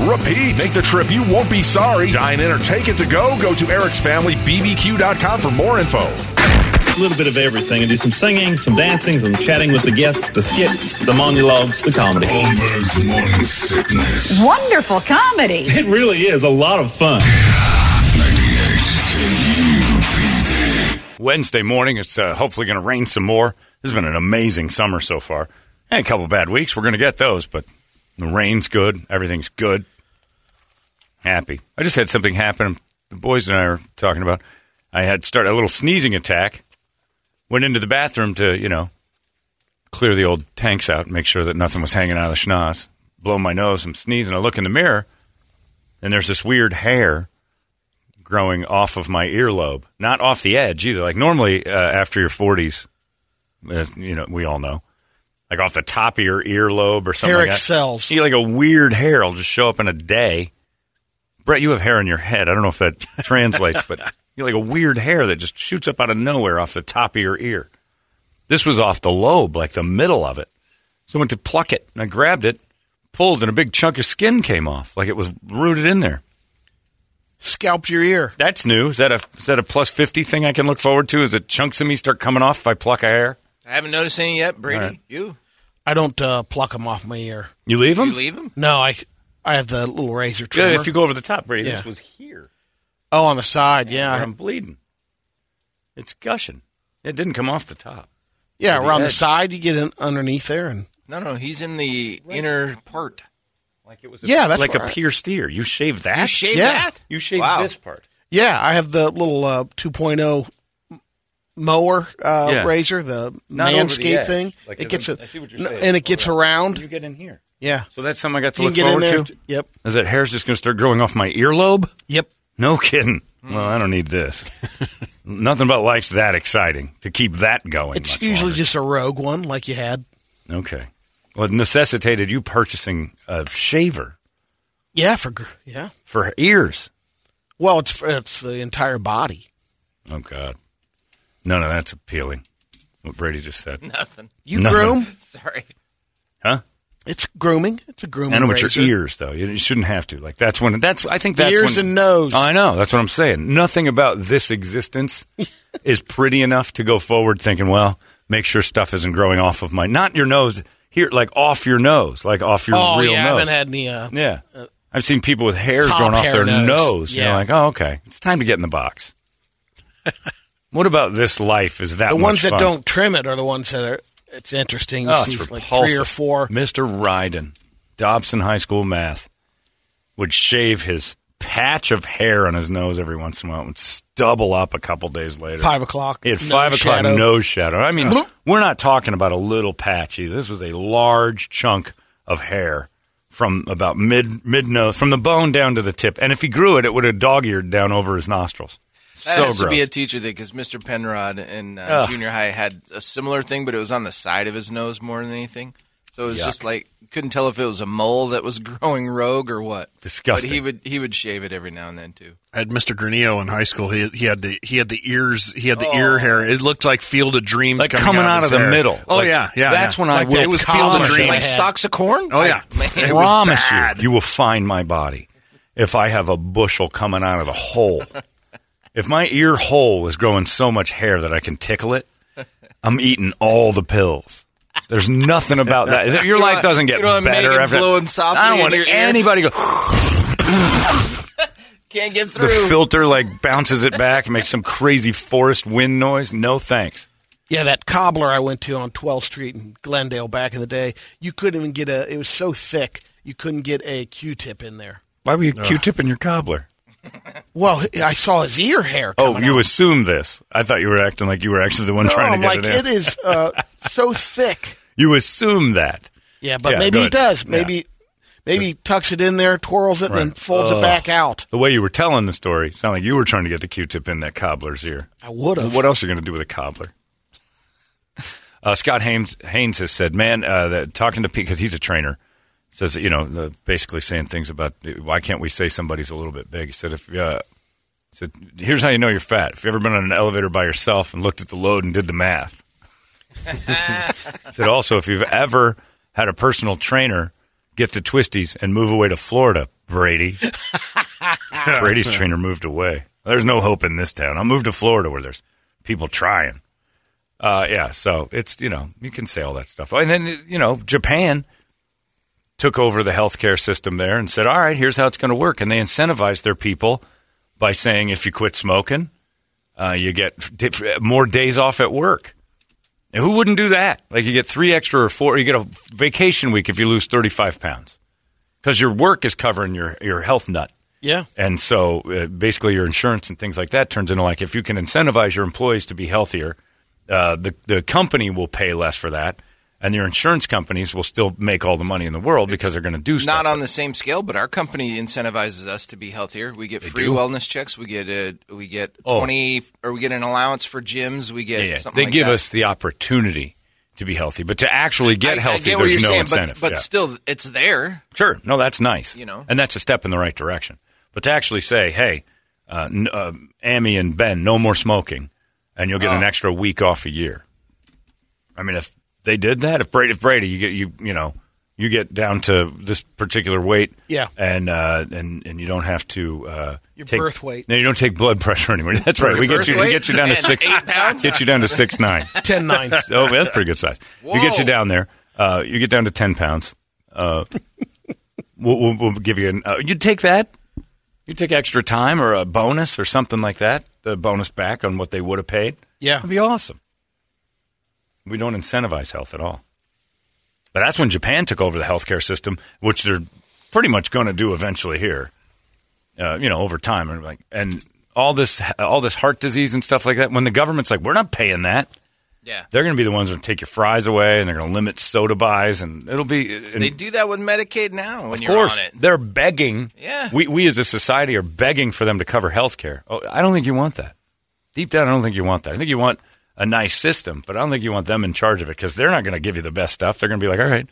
repeat. Make the trip, you won't be sorry. Dine in or take it to go. Go to Eric's Family ericsfamilybbq.com for more info. a little bit of everything. I do some singing, some dancing, some chatting with the guests, the skits, the monologues, the comedy. Holmberg's morning sickness. Wonderful comedy. It really is a lot of fun. Wednesday morning, it's uh, hopefully going to rain some more. This has been an amazing summer so far. And a couple bad weeks. We're going to get those, but the rain's good. Everything's good. Happy. I just had something happen. The boys and I are talking about. I had started a little sneezing attack. Went into the bathroom to, you know, clear the old tanks out, make sure that nothing was hanging out of the schnoz. Blow my nose. I'm sneezing. I look in the mirror, and there's this weird hair growing off of my earlobe, not off the edge either. Like normally, uh, after your 40s, uh, you know, we all know, like off the top of your earlobe or something. Hair like excels. That. You like a weird hair will just show up in a day. Brett, you have hair in your head. I don't know if that translates, but you like a weird hair that just shoots up out of nowhere off the top of your ear. This was off the lobe, like the middle of it. So I went to pluck it, and I grabbed it, pulled, and a big chunk of skin came off, like it was rooted in there. Scalped your ear. That's new. Is that a is that a plus fifty thing I can look forward to? Is that chunks of me start coming off if I pluck a hair? I haven't noticed any yet, Brady. All right. You? I don't uh, pluck them off my ear. You leave them? You leave them? No, I I have the little razor trimmer. Yeah, if you go over the top, Brady. This was here. oh, on the side, yeah, where I- I'm bleeding. It's gushing. It didn't come off the top. yeah. the Around the edge. side, you get in underneath there, and No, no, he's in the inner part. Like it was. A, Yeah, that's like a pierced ear. You shave that. You shave Yeah. that? You shave Wow. this part. yeah, I have the little uh, 2.0 mower uh, Yeah. razor, the Not over the thing. Like, it gets I'm- a, I see what you're saying. and it gets around. You get in here. Yeah, So that's something I got to you look can get in forward there. to. Yep, Is that hair's just going to start growing off my earlobe? yep. No kidding. Well, I don't need this. Nothing about life's that exciting to keep that going. It's much usually longer. just a rogue one, like you had. okay. Well, it necessitated you purchasing a shaver Yeah, for yeah. for ears. Well, it's it's the entire body. Oh God, none of that's appealing. What Brady just said, Nothing. You Nothing. groom. Sorry. huh? It's grooming. It's a grooming. I know, but razor. your ears though, you, you shouldn't have to. Like that's when that's. I think that's ears when, and nose. Oh, I know. That's what I'm saying. Nothing about this existence is pretty enough to go forward thinking, well, make sure stuff isn't growing off of my not your nose here, like off your nose, like off your oh real yeah, I haven't had any. Uh, yeah, I've seen people with hairs top growing off hair their nose. nose. You're Yeah. like, oh, okay, it's time to get in the box. what about this life? Is that the ones that fun? don't trim it are the ones that are. It's interesting Oh, see it's like three or repulsive. four. Mr. Ryden, Dobson High School math, would shave his patch of hair on his nose every once in a while and stubble up a couple days later. Five o'clock. He had no five o'clock shadow. nose shadow. I mean, we're not talking about a little patchy. This was a large chunk of hair from about mid mid nose, from the bone down to the tip. And if he grew it, it would have dog eared down over his nostrils. That so has gross. to be a teacher thing because Mr. Penrod in uh, junior high had a similar thing, but it was on the side of his nose more than anything. So it was Yuck. just like couldn't tell if it was a mole that was growing rogue or what. Disgusting. But he would he would shave it every now and then too. I had Mr. Granillo in high school. He, he had the he had the ears. He had the Oh. ear hair. It looked like Field of Dreams like coming, coming out, out his of the hair. middle. Oh Like, yeah, yeah. That's yeah. when I like will it was Field of. Dreams. Like stalks of corn. Oh yeah, Like, man. It promise you, you will find my body. if I have a bushel coming out of the hole. if my ear hole is growing so much hair that I can tickle it, I'm eating all the pills. There's nothing about that. Your You life want- doesn't get you don't want better Megan after blowing softly I don't in want your ear? anybody go. Can't get through. The filter like bounces it back and makes some crazy forest wind noise. No thanks. Yeah, that cobbler I went to on 12th Street in Glendale back in the day, you couldn't even get a. It was so thick, you couldn't get a Q-tip in there. Why were you Q-tipping your cobbler? Well, I saw his ear hair. Oh, you out. assume this. I thought you were acting like you were actually the one No, trying to I'm get like, it in. it is uh, so thick. You assume that. Yeah, but Yeah, maybe he good. does. Yeah. Maybe maybe he tucks it in there, twirls it, and then folds Ugh. it back out. The way you were telling the story sounded like you were trying to get the Q-tip in that cobbler's ear. I would have. What else are you going to do with a cobbler? Uh, Scott Haynes, Haynes has said, man, uh, that, talking to Pete, because he's a trainer, says, you know, the, basically saying things about why can't we say somebody's a little bit big? He said, if, uh, he said, here's how you know you're fat. If you've ever been on an elevator by yourself and looked at the load and did the math. He said, also, if you've ever had a personal trainer get the twisties and move away to Florida, Brady. Brady's trainer moved away. There's no hope in this town. I'll move to Florida where there's people trying. Uh, yeah, so it's you know you can say all that stuff, and then you know Japan took over the healthcare system there and said, "All right, here's how it's going to work," and they incentivized their people by saying, "If you quit smoking, uh, you get more days off at work." And who wouldn't do that? Like you get three extra or four, you get a vacation week if you lose 35 pounds because your work is covering your, your health nut. Yeah. And so uh, basically your insurance and things like that turns into like if you can incentivize your employees to be healthier, uh, the, the company will pay less for that. And your insurance companies will still make all the money in the world because they're going to do stuff. Not on the same scale, but our company incentivizes us to be healthier. We get free do? wellness checks. We get a, we get Oh. twenty, or we get an allowance for gyms. We get Yeah, yeah. something They like give that. us the opportunity to be healthy, but to actually get I- I healthy, get there's no saying, incentive. but, but Yeah. still, it's there. Sure. No, that's nice. You know? and that's a step in the right direction. But to actually say, "Hey, uh, uh, Amy and Ben, no more smoking," and you'll get an Oh. extra week off a year. I mean, if they did that, if Brady, if Brady, you get you, you know, you get down to this particular weight, Yeah. and uh, and and you don't have to uh, Your take, birth weight. No, you don't take blood pressure anymore. That's right. We get you, we get you down to six pounds? Get you down to six nine. 10 9. Oh, that's pretty good size. We get you down there. Uh, you get down to ten pounds. Uh, we'll, we'll, we'll give you an. Uh, you take that. You take extra time or a bonus or something like that. The bonus back on what they would have paid. Yeah. That'd be awesome. We don't incentivize health at all. But that's when Japan took over the healthcare system, which they're pretty much going to do eventually here. Uh, you know, over time, and like, and all this, all this heart disease and stuff like that. When the government's like, we're not paying that, Yeah, they're going to be the ones that take your fries away, and they're going to limit soda buys, and it'll be. And they do that with Medicaid now. When of you're course, on it, they're begging. Yeah. we we as a society are begging for them to cover health care. Oh, I don't think you want that. Deep down, I don't think you want that. I think you want a nice system, but I don't think you want them in charge of it because they're not going to give you the best stuff. They're going to be like, all right,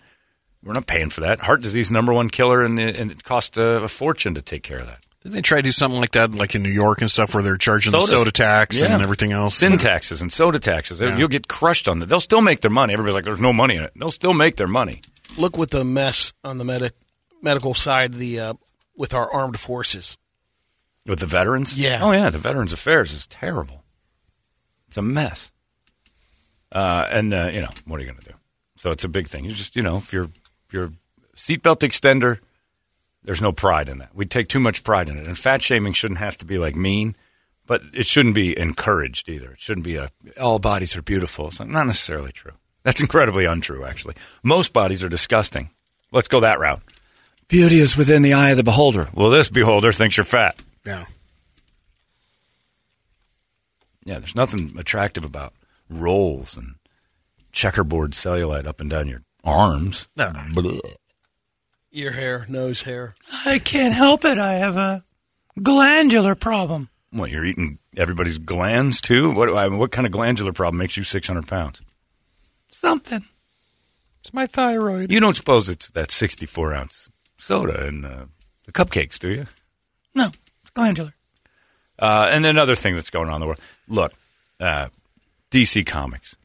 we're not paying for that. Heart disease, number one killer, and, it- and it costs a, a fortune to take care of that. Didn't they try to do something like that, like in New York and stuff, where they're charging Sodas. the soda tax Yeah. and everything else? Sin taxes and soda taxes. You'll get crushed on that. They'll still make their money. Everybody's like, there's no money in it. They'll still make their money. Look with the mess on the medic, medical side the uh, with our armed forces. With the veterans? Yeah. Oh, yeah. The Veterans Affairs is terrible. It's a mess. Uh, and, uh, you know, what are you going to do? So it's a big thing. You just, you know, if you're, if you're seatbelt extender, there's no pride in that. We take too much pride in it. And fat shaming shouldn't have to be like mean, but it shouldn't be encouraged either. It shouldn't be a, all bodies are beautiful. It's not necessarily true. That's incredibly untrue, actually. Most bodies are disgusting. Let's go that route. Beauty is within the eye of the beholder. Well, this beholder thinks you're fat. Yeah. Yeah, there's nothing attractive about rolls and checkerboard cellulite up and down your arms. Blech. Ear hair, nose hair. I can't help it. I have a glandular problem. What, you're eating everybody's glands too? What, I mean, what kind of glandular problem makes you 600 pounds? Something. It's my thyroid. You don't suppose it's that 64 ounce soda and uh, the cupcakes, do you? No, it's glandular. Uh, and another thing that's going on in the world. Look, uh, DC Comics.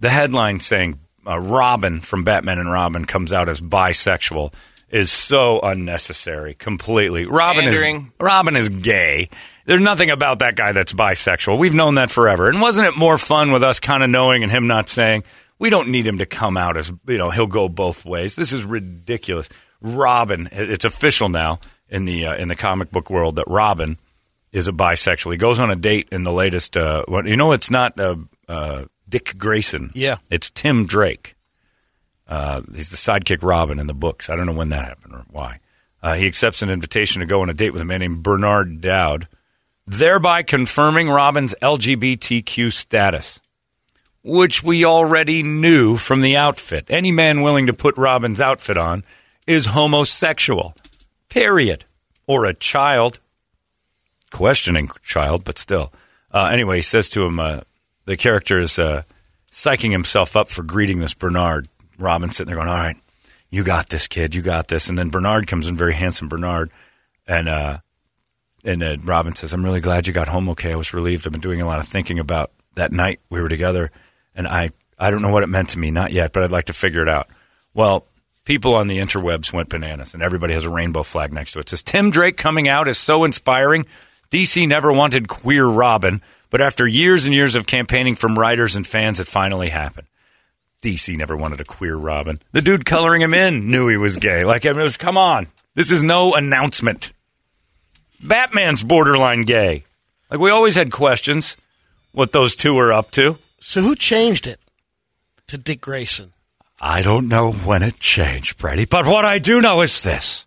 The headline saying uh, Robin from Batman and Robin comes out as bisexual is so unnecessary. Completely. Robin is Robin is gay. There's nothing about that guy that's bisexual. We've known that forever. And wasn't it more fun with us kind of knowing and him not saying? We don't need him to come out as you know he'll go both ways. This is ridiculous. Robin, it's official now in the uh, in the comic book world that Robin is a bisexual. He goes on a date in the latest. Uh, you know, it's not uh, uh, Dick Grayson. Yeah. it's Tim Drake. Uh, he's the sidekick Robin in the books. I don't know when that happened or why. Uh, he accepts an invitation to go on a date with a man named Bernard Dowd, thereby confirming Robin's LGBTQ status, which we already knew from the outfit. Any man willing to put Robin's outfit on is homosexual, period. Or a child. Questioning child, but still. Uh, anyway, he says to him, uh, the character is uh, psyching himself up for greeting this Bernard. Robin's sitting there going, all right, you got this, kid, you got this. And then Bernard comes in, very handsome Bernard, and uh, and uh, Robin says, "I'm really glad you got home okay. I was relieved. I've been doing a lot of thinking about that night we were together, and I I don't know what it meant to me, not yet, but I'd like to figure it out." Well, people on the interwebs went bananas, and everybody has a rainbow flag next to it. It says Tim Drake coming out is so inspiring. DC never wanted queer Robin, but after years and years of campaigning from writers and fans, it finally happened. DC never wanted a queer Robin. The dude coloring him in knew he was gay. Like, I mean, it was, come on. This is no announcement. Batman's borderline gay. Like, we always had questions what those two were up to. So who changed it to Dick Grayson? I don't know when it changed, Brady, but what I do know is this.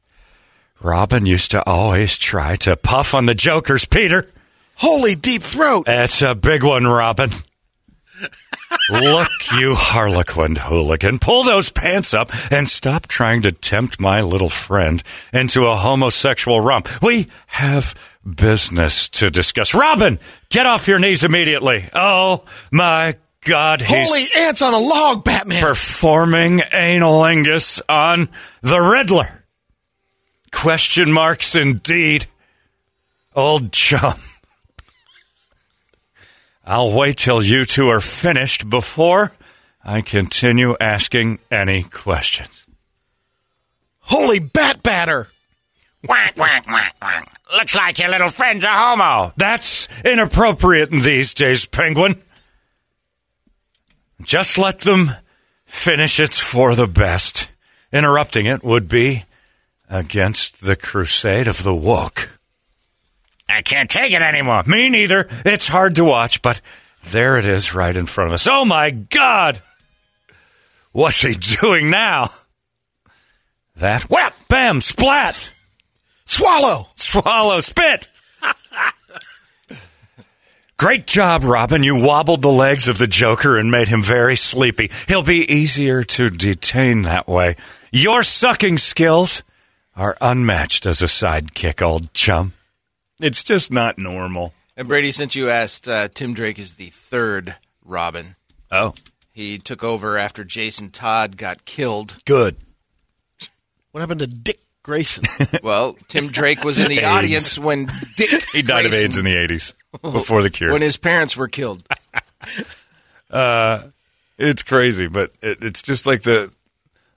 Robin used to always try to puff on the Joker's Peter. Holy deep throat! That's a big one, Robin. Look, you harlequin hooligan, pull those pants up and stop trying to tempt my little friend into a homosexual romp. We have business to discuss. Robin, get off your knees immediately. Oh my God, Holy ants on a log, Batman! performing analingus on the Riddler. Question marks indeed. Old chum. I'll wait till you two are finished before I continue asking any questions. Holy bat batter! Quack, quack, quack, quack. Looks like your little friend's a homo. That's inappropriate in these days, Penguin. Just let them finish it's for the best. Interrupting it would be against the crusade of the woke. I can't take it anymore. Me neither. It's hard to watch, but there it is right in front of us. Oh my God! What's he doing now? That whap, bam, splat, Swallow! swallow, spit. Great job, Robin. You wobbled the legs of the Joker and made him very sleepy. He'll be easier to detain that way. Your sucking skills are unmatched as a sidekick, old chum. It's just not normal. And Brady, since you asked, uh, Tim Drake is the third Robin. Oh, He took over after Jason Todd got killed. good. What happened to Dick Grayson? Well, Tim Drake was in the AIDS. audience when Dick He died of AIDS in the 80s before the cure. when his parents were killed. It's crazy, but it, it's just like the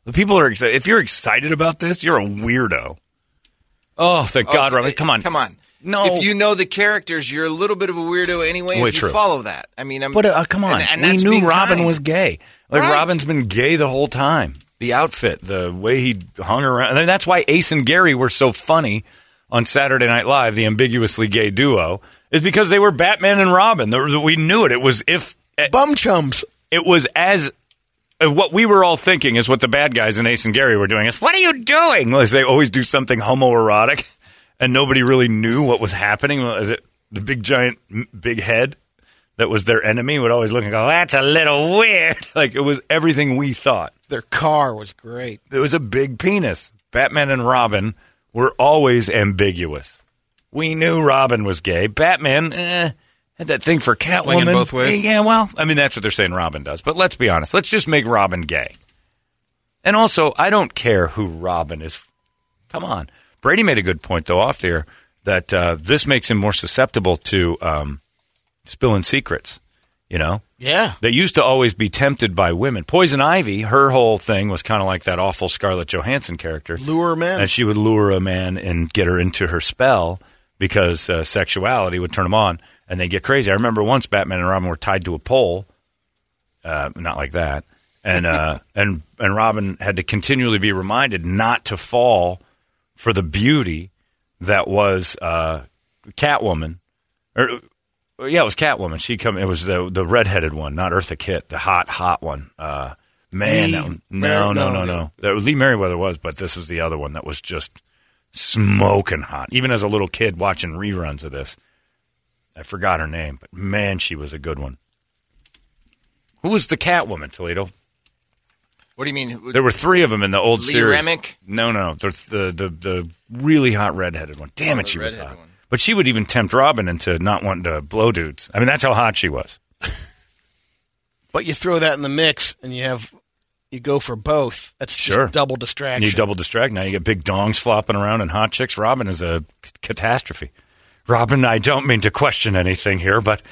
the people are excited. If you're excited about this, you're a weirdo. Oh, thank God, Oh, Robin! it- Come on, come on. No. if you know the characters, you're a little bit of a weirdo anyway. Wait, if you true. follow that, I mean, I'm, But uh, come on, and- and we knew Robin kind. was gay. Like Right. Robin's been gay the whole time. The outfit, the way he hung around, and that's why Ace and Gary were so funny on Saturday Night Live. The ambiguously gay duo is because they were Batman and Robin. We knew it. It was if Bum chums. it was as what we were all thinking is what the bad guys in Ace and Gary were doing. Is what are you doing? Well, they always do something homoerotic, and nobody really knew what was happening. Is it the big giant big head that was their enemy would always look and go, "That's a little weird." Like it was everything we thought. Their car was great. It was a big penis. Batman and Robin were always ambiguous. We knew Robin was gay. Batman eh, had that thing for Catwoman. Swinging both ways? Yeah, well, I mean that's what they're saying Robin does. But let's be honest. Let's just make Robin gay. And also, I don't care who Robin is. Come on, Brady made a good point though off there that uh, this makes him more susceptible to um, spilling secrets. You know, Yeah. They used to always be tempted by women. Poison Ivy, her whole thing was kind of like that awful Scarlett Johansson character. Lure a man, And she would lure a man and get her into her spell because uh, sexuality would turn him on and they get crazy. I remember once Batman and Robin were tied to a pole, uh, not like that, and uh, and and Robin had to continually be reminded not to fall for the beauty that was uh, Catwoman, or yeah, it was Catwoman. She come. It was the the redheaded one, not Eartha Kitt, the hot hot one. Uh, man, that one, no, no, no, no, no. Lee Meriwether was, but this was the other one that was just smoking hot. Even as a little kid watching reruns of this, I forgot her name, but man, she was a good one. Who was the Catwoman, Toledo? What do you mean? There were three of them in the old Lee series. Remick? No, no, the the the, the really hot redheaded one. Damn Oh, it, she was hot. one. But she would even tempt Robin into not wanting to blow dudes. I mean, that's how hot she was. But you throw that in the mix and you have you go for both. That's just Sure. double And distraction. you double distract. Now you get big dongs flopping around and hot chicks. Robin is a c- catastrophe. Robin, I don't mean to question anything here, but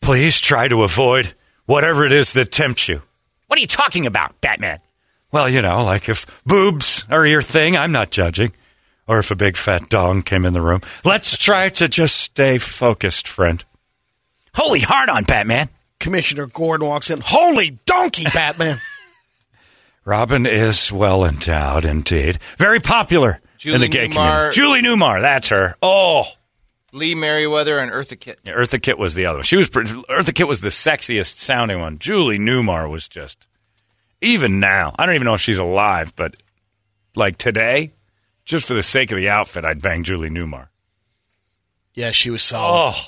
please try to avoid whatever it is that tempts you. What are you talking about, Batman? Well, you know, like if boobs are your thing, I'm not judging. Or if a big fat dong came in the room. Let's try to just stay focused, friend. Holy hard on, Batman. Commissioner Gordon walks in. Holy donkey, Batman! Robin is well endowed indeed. Very popular in the gay Newmar- community. Julie Newmar, that's her. Oh, Lee Meriwether and Eartha Kitt. Yeah, Eartha Kitt was the other one. She was pretty, Eartha Kitt was the sexiest sounding one. Julie Newmar was just even now. I don't even know if she's alive, but like today, just for the sake of the outfit, I'd bang Julie Newmar. yeah, she was solid. Oh,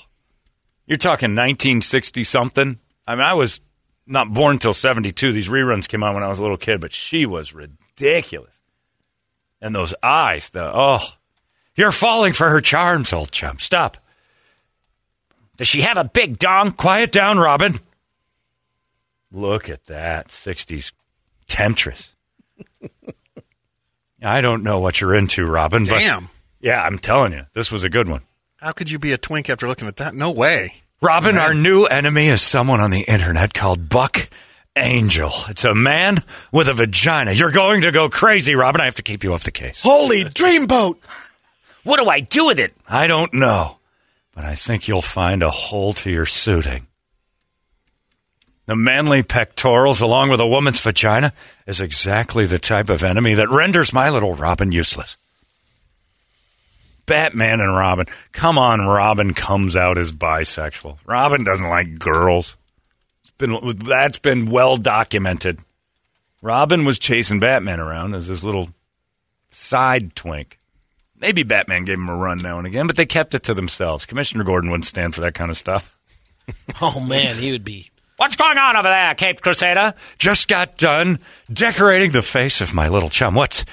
you're talking 1960 something. I mean, I was not born until 72. These reruns came on when I was a little kid, but she was ridiculous. And those eyes, the oh, you're falling for her charms, old chum. Stop. Does she have a big dong? Quiet down, Robin. Look at that 60s temptress. I don't know what you're into, Robin, but Damn. yeah, I'm telling you, this was a good one. How could you be a twink after looking at that? No way. Robin, our new enemy is someone on the internet called Buck Angel. It's a man with a vagina. You're going to go crazy, Robin. I have to keep you off the case. Holy dreamboat! What do I do with it? I don't know, but I think you'll find a hole to your suiting. The manly pectorals, along with a woman's vagina, is exactly the type of enemy that renders my little Robin useless. Batman and Robin. Come on, Robin comes out as bisexual. Robin doesn't like girls. It's been that's been well documented. Robin was chasing Batman around as his little side twink. Maybe Batman gave him a run now and again, but they kept it to themselves. Commissioner Gordon wouldn't stand for that kind of stuff. Oh man, he would be. What's going on over there, Cape Crusader? Just got done decorating the face of my little chum. What's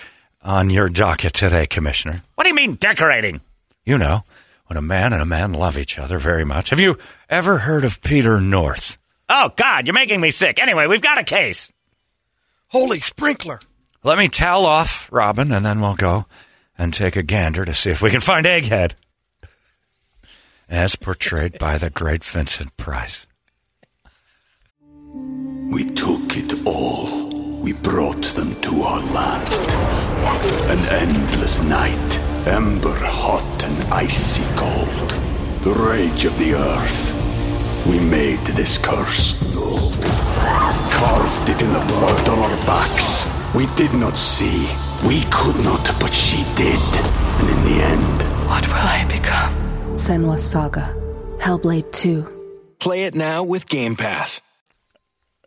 on your docket today, Commissioner? What do you mean decorating? You know, when a man and a man love each other very much. Have you ever heard of Peter North? Oh, God, you're making me sick. Anyway, we've got a case. Holy sprinkler! Let me towel off, Robin, and then we'll go and take a gander to see if we can find Egghead. As portrayed by the great Vincent Price. We took it all. We brought them to our land. An endless night, ember hot and icy cold. The rage of the earth. We made this curse. Carved it in the blood on our backs. We did not see. We could not, but she did. And in the end, What will I become? Senua's Saga. Hellblade 2. Play it now with Game Pass.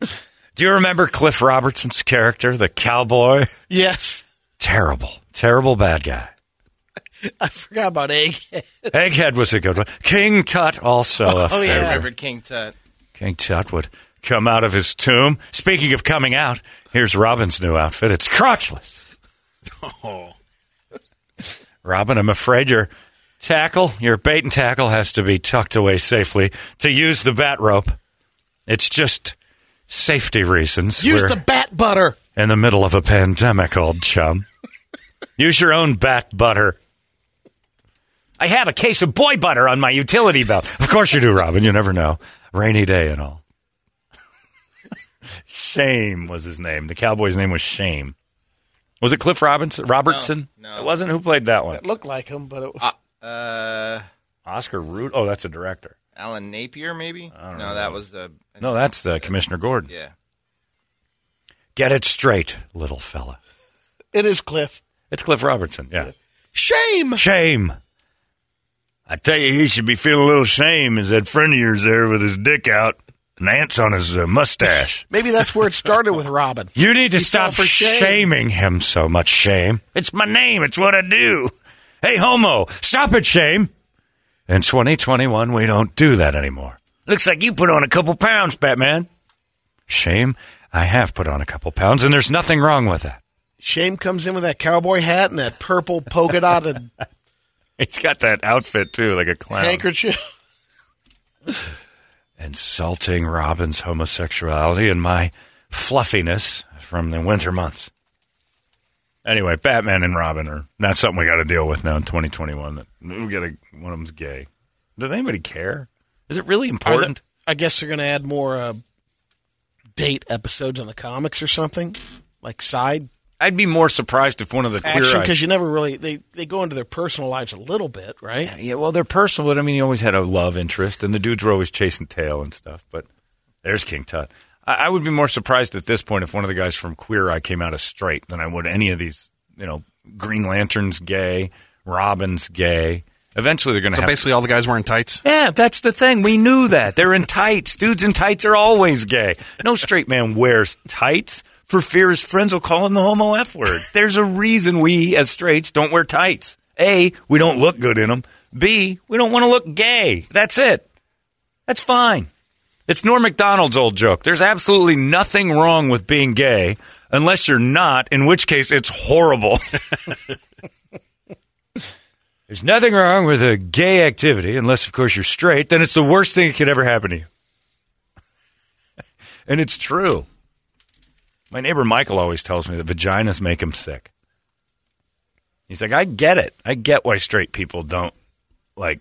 Do you remember Cliff Robertson's character, the cowboy? Yes, Terrible, terrible bad guy. I forgot about Egghead. Egghead was a good one. King Tut also a Oh, yeah. favorite. Remember King Tut. King Tut would come out of his tomb. Speaking of coming out, here's Robin's new outfit. It's crotchless. Oh. Robin, I'm afraid your tackle, your bait and tackle, has to be tucked away safely to use the bat rope. It's just safety reasons. Use We're the bat butter. in the middle of a pandemic, old chum. Use your own bat butter. I have a case of boy butter on my utility belt. Of course you do, Robin. You never know. Rainy day and all. Shame was his name. The cowboy's name was Shame. Was it Cliff Robinson? Robertson? No. It wasn't. Who played that one? It looked like him, but it was. Uh, Oscar Root. Oh, that's a director. Alan Napier, maybe? No, that was the. No, that's uh, Commissioner Gordon. Yeah. Get it straight, little fella. it is Cliff. It's Cliff Robertson. Yeah. Shame. Shame. I tell you, he should be feeling a little shame. Is that friend of yours there with his dick out, ants on his uh, mustache? Maybe that's where it started with Robin. You need to He stop for shame. shaming him so much, Shame. It's my name. It's what I do. Hey, homo, stop it, Shame. In 2021, we don't do that anymore. Looks like you put on a couple pounds, Batman. Shame, I have put on a couple pounds, and there's nothing wrong with that. Shame comes in with that cowboy hat and that purple polka dotted He's got that outfit, too, like a clown. handkerchief. Insulting Robin's homosexuality and my fluffiness from the winter months. Anyway, Batman and Robin are not something we got to deal with now in 2021. That we got a, one of them's gay. Does anybody care? Is it really important? they- I guess they're going to add more uh, date episodes on the comics or something, like side I'd be more surprised if one of the queer action because you never really they they go into their personal lives a little bit, right? Yeah, well, they're personal, but I mean, he always had a love interest, and the dudes were always chasing tail and stuff. But there's King Tut. I, I would be more surprised at this point if one of the guys from Queer Eye came out as straight than I would any of these. You know, Green Lantern's gay, Robin's gay. Eventually, they're going to So basically, all the guys wearing tights. yeah, that's the thing. We knew that they're in tights. Dudes in tights are always gay. No straight man wears tights for fear his friends will call him the homo f word. There's a reason we as straights don't wear tights. A, we don't look good in them. B, we don't want to look gay. That's it. That's fine. It's Norm MacDonald's old joke. There's absolutely nothing wrong with being gay unless you're not, in which case it's horrible. There's nothing wrong with a gay activity unless, of course, you're straight. Then it's the worst thing that could ever happen to you. and it's true. My neighbor Michael always tells me that vaginas make him sick. He's like, I get it. I get why straight people don't like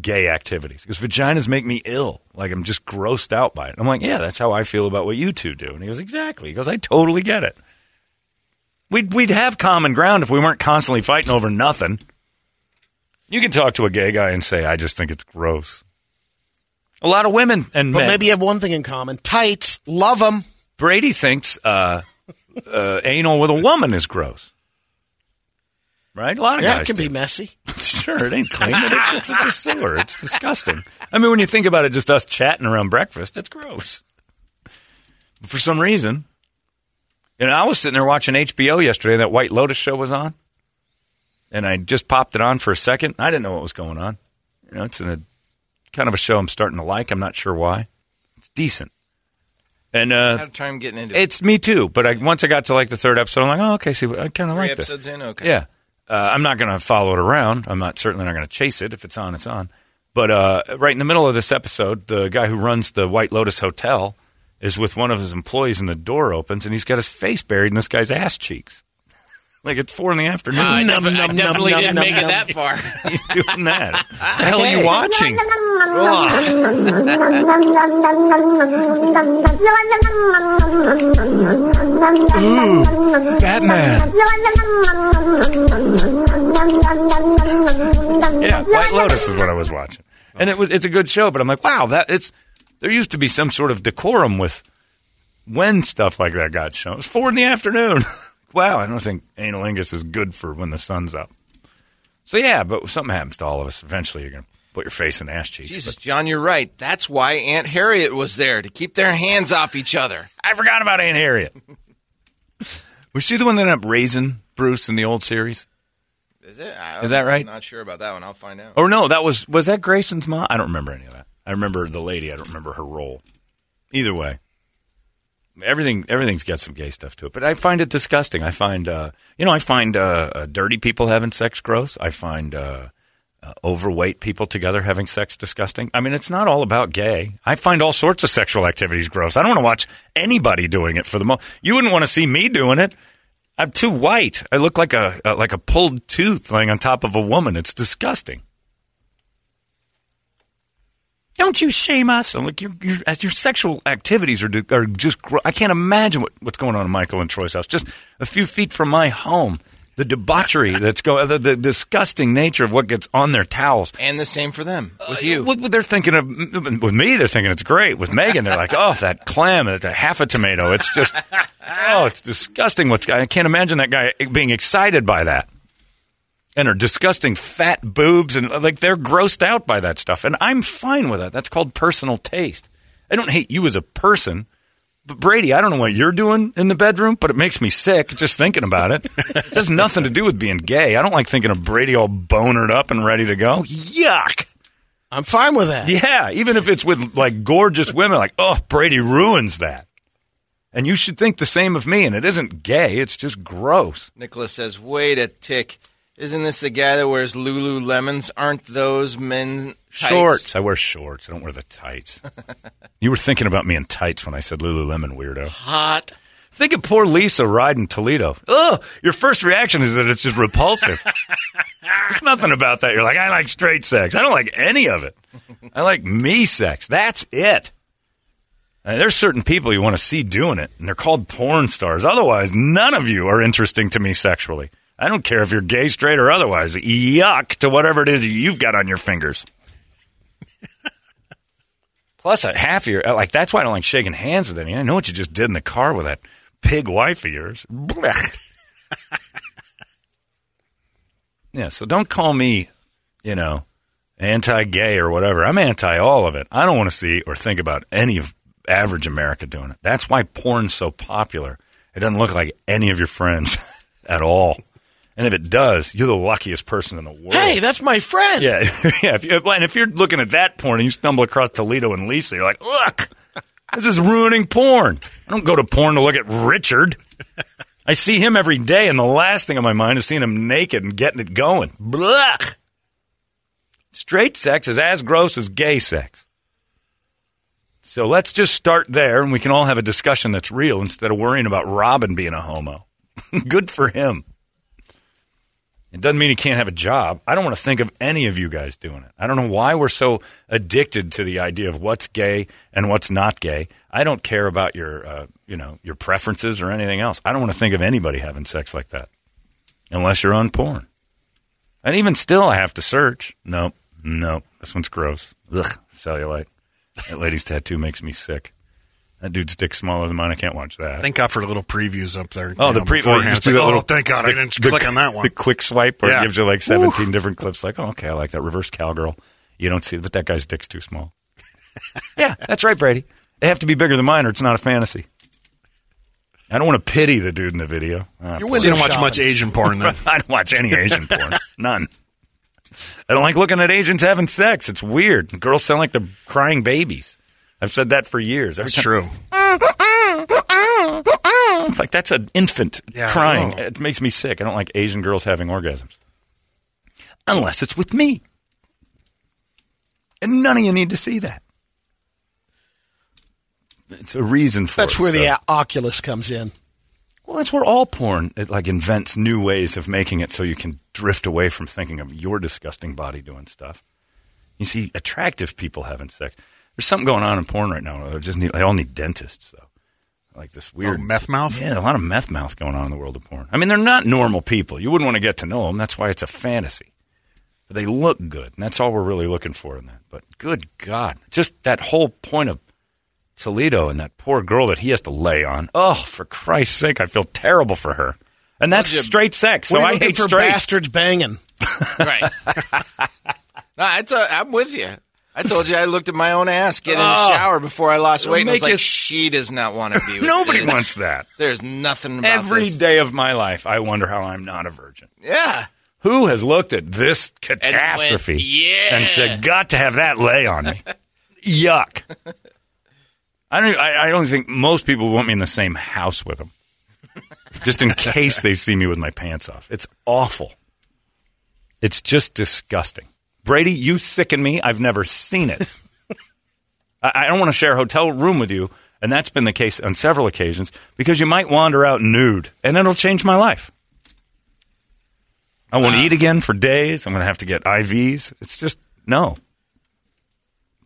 gay activities because vaginas make me ill. Like I'm just grossed out by it. I'm like, yeah, that's how I feel about what you two do. And he goes, exactly. He goes, I totally get it. We'd we'd have common ground if we weren't constantly fighting over nothing. You can talk to a gay guy and say, I just think it's gross. A lot of women and But men. maybe you have one thing in common: tights. Love them. Brady thinks uh, uh, anal with a woman is gross. Right? A lot of Yeah, guys it can do. be messy. Sure, it ain't clean. It- It's, it's, a sewer. It's disgusting. I mean, when you think about it, just us chatting around breakfast, it's gross. For some reason, and I was sitting there watching HBO yesterday. That White Lotus show was on, and I just popped it on for a second. I didn't know what was going on. You know, it's in a kind of a show I'm starting to like. I'm not sure why. It's decent, and I uh, had a time getting into it. it's me too. But I, once I got to like the third episode, I'm like, oh, okay. See, I kind of like this. episodes in? Okay. Yeah. Uh, I'm not going to follow it around. I'm not certainly not going to chase it. If it's on, it's on. But uh, right in the middle of this episode, the guy who runs the White Lotus Hotel is with one of his employees, and the door opens, and he's got his face buried in this guy's ass cheeks. Like it's four in the afternoon. I, Num, defi- I num, definitely num, didn't num, make it that far. he's doing that. the hell are you watching? Ooh, Batman. Yeah, White Lotus is what I was watching, and it was it's a good show. But I'm like, wow, that it's there used to be some sort of decorum with when stuff like that got shown. It was four in the afternoon. wow, I don't think analingus is good for when the sun's up. So yeah, but something happens to all of us. Eventually, you're gonna put your face in ass cheeks. Jesus, But John, you're right. That's why Aunt Harriet was there to keep their hands off each other. I forgot about Aunt Harriet. was she the one that ended up raising Bruce in the old series? Is it? I, Is that right? I'm not sure about that one. I'll find out. Or no, that was was that Grayson's mom? I don't remember any of that. I remember the lady. I don't remember her role. Either way, everything everything's got some gay stuff to it. But I find it disgusting. I find uh, you know I find uh, uh, dirty people having sex gross. I find uh, uh, overweight people together having sex disgusting. I mean, it's not all about gay. I find all sorts of sexual activities gross. I don't want to watch anybody doing it for the most. You wouldn't want to see me doing it. I'm too white. I look like a, uh like a pulled tooth laying on top of a woman. It's disgusting. Don't you shame us? I'm like, you're, you're, as your sexual activities are, are just, I can't imagine what, what's going on in Michael and Troy's house. Just a few feet from my home. The debauchery that's going, the, the disgusting nature of what gets on their towels. And the same for them uh, with you. What, what they're thinking of with me, they're thinking it's great. With Megan, they're like, oh, that clam, it's a half a tomato. It's just, oh, it's disgusting. What's I can't imagine that guy being excited by that. And her disgusting fat boobs and like they're grossed out by that stuff. And I'm fine with that. That's called personal taste. I don't hate you as a person. But Brady, I don't know what you're doing in the bedroom, but it makes me sick just thinking about it. it has nothing to do with being gay. I don't like thinking of Brady all bonered up and ready to go. Yuck. I'm fine with that. Yeah, even if it's with like gorgeous women, like, oh, Brady ruins that. And you should think the same of me. And it isn't gay, it's just gross. Nicholas says, "Wait a tick! Isn't this the guy that wears Lululemons? Aren't those men tights? Shorts. I wear shorts. I don't wear the tights. you were thinking about me in tights when I said Lululemon, weirdo. Hot. Think of poor Lisa riding Toledo. Oh, your first reaction is that it's just repulsive. There's nothing about that. You're like, I like straight sex. I don't like any of it. I like me sex. That's it. And there's certain people you want to see doing it, and they're called porn stars. Otherwise, none of you are interesting to me sexually. I don't care if you're gay, straight, or otherwise. Yuck to whatever it is you've got on your fingers. Plus, a half of your like that's why I don't like shaking hands with any. I know what you just did in the car with that pig wife of yours. Yeah, so don't call me, you know, anti-gay or whatever. I'm anti all of it. I don't want to see or think about any of average America doing it. That's why porn's so popular. It doesn't look like any of your friends at all. And if it does, you're the luckiest person in the world. Hey, that's my friend. Yeah, yeah. If you, and if you're looking at that porn and you stumble across Toledo and Lisa, you're like, look, this is ruining porn. I don't go to porn to look at Richard. I see him every day, and the last thing on my mind is seeing him naked and getting it going. Blah. Straight sex is as gross as gay sex. So let's just start there, and we can all have a discussion that's real instead of worrying about Robin being a homo. Good for him. It doesn't mean he can't have a job. I don't want to think of any of you guys doing it. I don't know why we're so addicted to the idea of what's gay and what's not gay. I don't care about your, uh, you know, your preferences or anything else. I don't want to think of anybody having sex like that, unless you're on porn. And even still, I have to search. Nope, nope. This one's gross. Ugh, cellulite. That lady's tattoo makes me sick. That dude's dick's smaller than mine. I can't watch that. Thank God for the little previews up there. Oh, the know, pre- you just do like, oh, little- thank God I didn't the- click on that one. The quick swipe where Yeah. it gives you like 17 different clips. Like, oh, okay, I like that. Reverse cowgirl. You don't see it, but that guy's dick's too small. yeah, that's right, Brady. They have to be bigger than mine or it's not a fantasy. I don't want to pity the dude in the video. Ah, You're So you don't watch shopping. much Asian porn then. I don't watch any Asian porn. None. I don't like looking at Asians having sex. It's weird. Girls sound like they're crying babies. I've said that for years. Every That's time- true. It's like that's an infant Yeah, crying. It makes me sick. I don't like Asian girls having orgasms. Unless it's with me. And none of you need to see that. It's a reason for That's it. where so- the Oculus comes in. Well, that's where all porn it like invents new ways of making it so you can drift away from thinking of your disgusting body doing stuff. You see attractive people having sex. There's something going on in porn right now. They just need, they all need dentists though. Like this oh, weird Oh, meth mouth? Yeah, a lot of meth mouth going on in the world of porn. I mean, they're not normal people. You wouldn't want to get to know them. That's why it's a fantasy. But they look good, and that's all we're really looking for in that. But good God, just that whole point of Toledo and that poor girl that he has to lay on. Oh, for Christ's sake, I feel terrible for her. And that's you- straight sex. So What are you I hate for straight. bastards banging. Right. no, I t- I'm with you. I told you I looked at my own ass getting in the Oh. shower before I lost It'll weight. And I was make like, she does not want to be with Nobody this. wants that. There's nothing about Every this. day of my life, I wonder how I'm not a virgin. Yeah. Who has looked at this catastrophe went, "Yeah." and said, "Got to have that lay on me"? Yuck. I don't. I, I don't think most people want me in the same house with them, just in case they see me with my pants off. It's awful. It's just disgusting. Brady, you sicken me. I've never seen it. I, I don't want to share a hotel room with you, and that's been the case on several occasions because you might wander out nude, and it'll change my life. I won't ah. eat again for days. I'm going to have to get IVs. It's just no.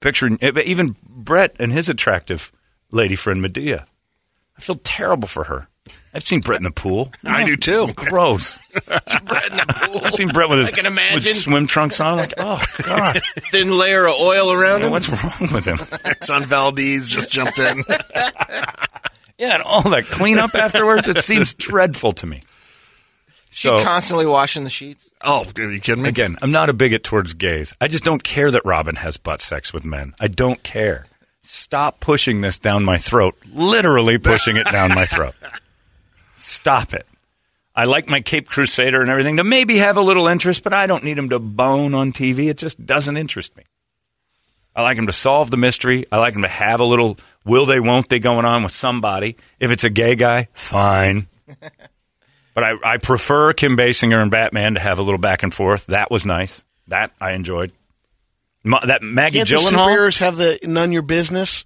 picturing even Brett and his attractive lady friend Medea. I feel terrible for her. I've seen Brett in the pool. I do too. Gross. Brett in the pool. I've seen Brett with his I can imagine. with swim trunks on. I'm like, oh god, Thin layer of oil around him. what's wrong with him? Son Valdez just jumped in. Yeah, and all that cleanup afterwards. It seems dreadful to me. She So constantly washing the sheets. Oh, are you kidding me? again, I'm not a bigot towards gays. I just don't care that Robin has butt sex with men. I don't care. Stop pushing this down my throat. Literally pushing it down my throat. Stop it. I like my Cape Crusader and everything to maybe have a little interest, but I don't need him to bone on TV. It just doesn't interest me. I like him to solve the mystery. I like him to have a little will they, won't they going on with somebody. If it's a gay guy, fine. but I, I prefer Kim Basinger and Batman to have a little back and forth. That was nice. That I enjoyed. Ma- that Maggie Can't the superheroes have the none your business?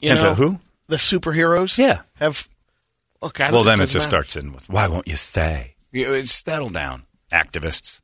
You Can't the know who? The superheroes. Yeah. Have. Don't Well, then it just matter. starts in with, "Why won't you stay?" You, it's settle down, activists.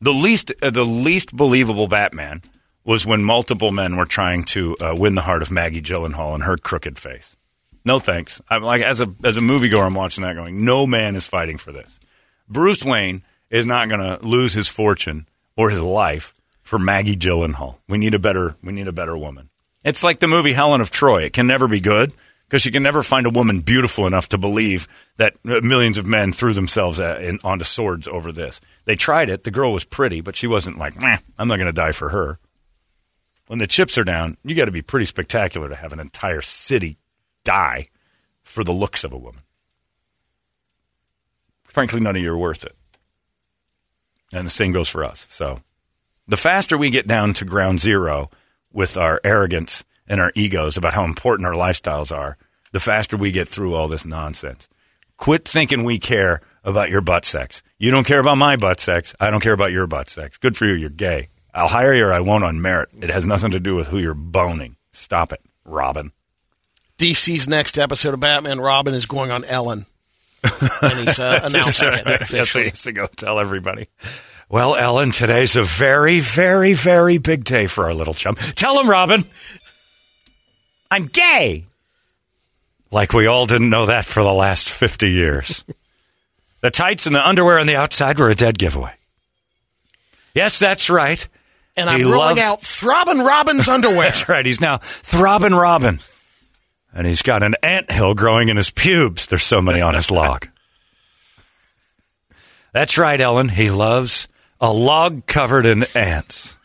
The least, uh, the least believable Batman was when multiple men were trying to uh, win the heart of Maggie Gyllenhaal and her crooked face. No thanks. I'm like as a as a moviegoer, I'm watching that going. No man is fighting for this. Bruce Wayne is not going to lose his fortune or his life for Maggie Gyllenhaal. We need a better we need a better woman. It's like the movie Helen of Troy. It can never be good because you can never find a woman beautiful enough to believe that uh, millions of men threw themselves at, in, onto swords over this. They tried it. The girl was pretty, but she wasn't like, I'm not going to die for her. When the chips are down, you got to be pretty spectacular to have an entire city die for the looks of a woman. Frankly, none of you are worth it. And the same goes for us. So the faster we get down to ground zero with our arrogance and our egos about how important our lifestyles are, the faster we get through all this nonsense. Quit thinking we care about your butt sex. You don't care about my butt sex. I don't care about your butt sex. Good for you. You're gay. I'll hire you or I won't on merit. It has nothing to do with who you're boning. Stop it, Robin. DC's next episode of Batman Robin is going on Ellen. and he's uh, announcing it officially. he has to go tell everybody. Well, Ellen, today's a very, very, very big day for our little chum. Tell him, Robin. I'm gay. Like we all didn't know that for the last 50 years. the tights and the underwear on the outside were a dead giveaway. Yes, that's right. And I'm rolling loves- out Throbbing Robin's underwear. That's right. He's now throbbing Robin. And he's got an ant hill growing in his pubes. There's so many on his log. That's right, Ellen. He loves a log covered in ants.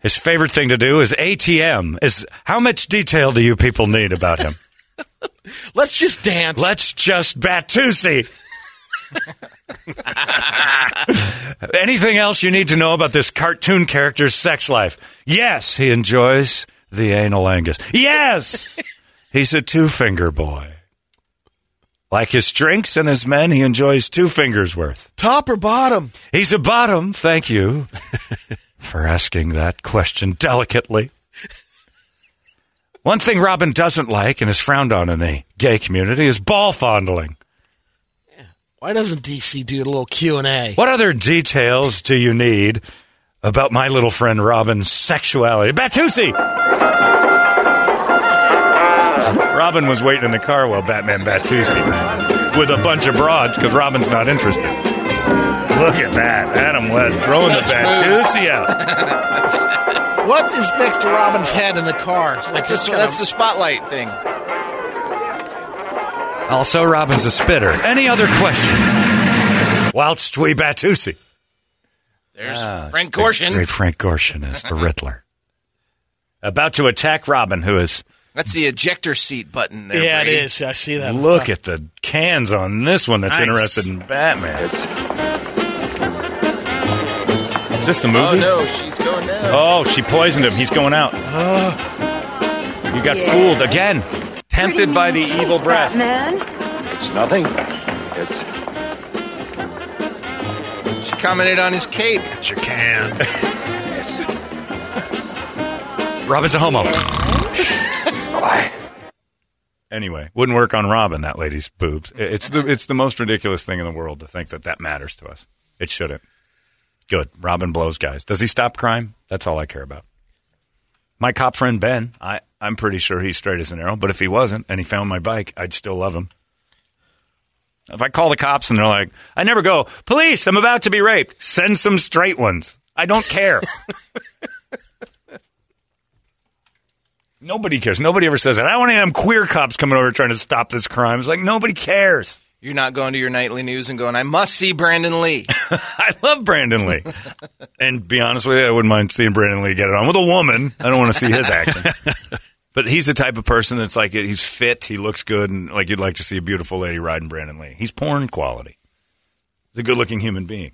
His favorite thing to do is ATM. Is how much detail do you people need about him? Let's just dance. Let's just Batusi. Anything else you need to know about this cartoon character's sex life? Yes, he enjoys the analingus. Yes, he's a two finger boy. Like his drinks and his men, he enjoys two fingers worth. Top or bottom? He's a bottom, thank you for asking that question delicately. One thing Robin doesn't like and is frowned on in the gay community is ball fondling. Yeah. Why doesn't DC do a little Q and A? What other details do you need about my little friend Robin's sexuality? Batusi! Robin was waiting in the car while Batman Batusi with a bunch of broads because Robin's not interested. Look at that. Adam West throwing the Such moves. Batusi out. What is next to Robin's head in the car? It's Like That's, this the, that's of- the spotlight thing. Also, Robin's a spitter. Any other questions? Whilst we Batusi. There's Ah, Frank the Gorshin. Great Frank Gorshin is the Riddler. About to attack Robin, who is That's the ejector seat button there. yeah, Brady. it is. I see that. Look at the cans on this one that's Nice. interested in Batman. Is this the movie? Oh movie? no, she's going down. Oh, she poisoned him. He's going out. you got fooled again. Tempted by the evil breast. It's nothing. It's She commented on his cape. You can. Robin's a homo. why? Anyway, wouldn't work on Robin, that lady's boobs. It's the, it's the most ridiculous thing in the world to think that that matters to us. It shouldn't. Good. Robin blows guys. Does he stop crime? That's all I care about. My cop friend Ben, I, I'm pretty sure he's straight as an arrow, but if he wasn't and he found my bike, I'd still love him. If I call the cops and they're like, I never go, police, I'm about to be raped, send some straight ones. I don't care. nobody cares. Nobody ever says that. I want to have queer cops coming over trying to stop this crime. It's like, nobody cares. You're not going to your nightly news and going, I must see Brandon Lee. I love Brandon Lee. and be honest with you, I wouldn't mind seeing Brandon Lee get it on with a woman. I don't want to see his action. but he's the type of person that's like, he's fit, he looks good, and like you'd like to see a beautiful lady riding Brandon Lee. He's porn quality. He's a good looking human being.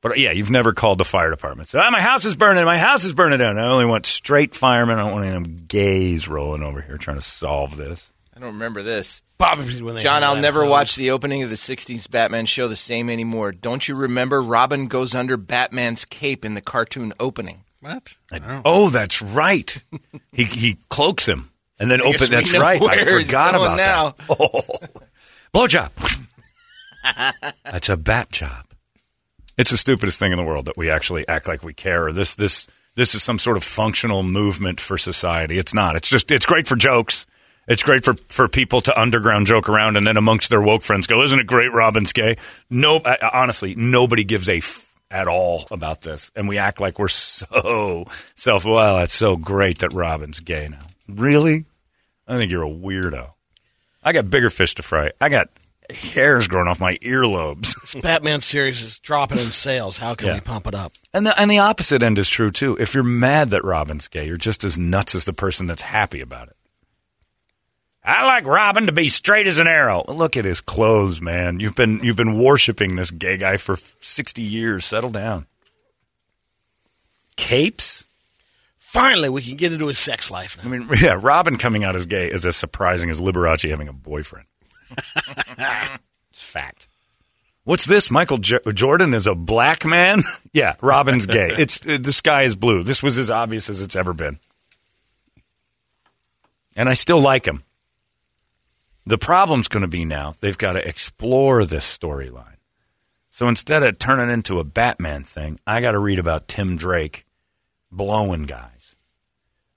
But yeah, you've never called the fire department. So, ah, my house is burning. My house is burning down. I only want straight firemen. I don't want any of them gays rolling over here trying to solve this. I don't remember this. Bothers me when they John, I'll that never hose. watch the opening of the 60s Batman show the same anymore. Don't you remember Robin goes under Batman's cape in the cartoon opening? What? Oh, that's right. he he cloaks him and then I guess open. That's right. I where he's forgot about now. that. Oh, blowjob. that's a bat job. It's the stupidest thing in the world that we actually act like we care. Or this this this is some sort of functional movement for society. It's not. It's just it's great for jokes. It's great for, for people to underground joke around and then amongst their woke friends go, isn't it great Robin's gay? No, I- honestly, nobody gives a f- at all about this. And we act like we're so self, well, that's so great that Robin's gay now. Really? I think you're a weirdo. I got bigger fish to fry. I got hairs growing off my earlobes. Batman series is dropping in sales. How can Yeah. we pump it up? And the, and the opposite end is true too. If you're mad that Robin's gay, you're just as nuts as the person that's happy about it. I like Robin to be straight as an arrow. Look at his clothes, man. You've been you've been worshiping this gay guy for sixty years. Settle down. Capes. Finally, we can get into his sex life now. I mean, yeah, Robin coming out as gay is as surprising as Liberace having a boyfriend. it's fact. What's this? Michael J- Jordan is a black man? yeah, Robin's gay. It's uh, the sky is blue. This was as obvious as it's ever been. And I still like him. The problem's going to be now they've got to explore this storyline. So instead of turning into a Batman thing, I got to read about Tim Drake blowing guys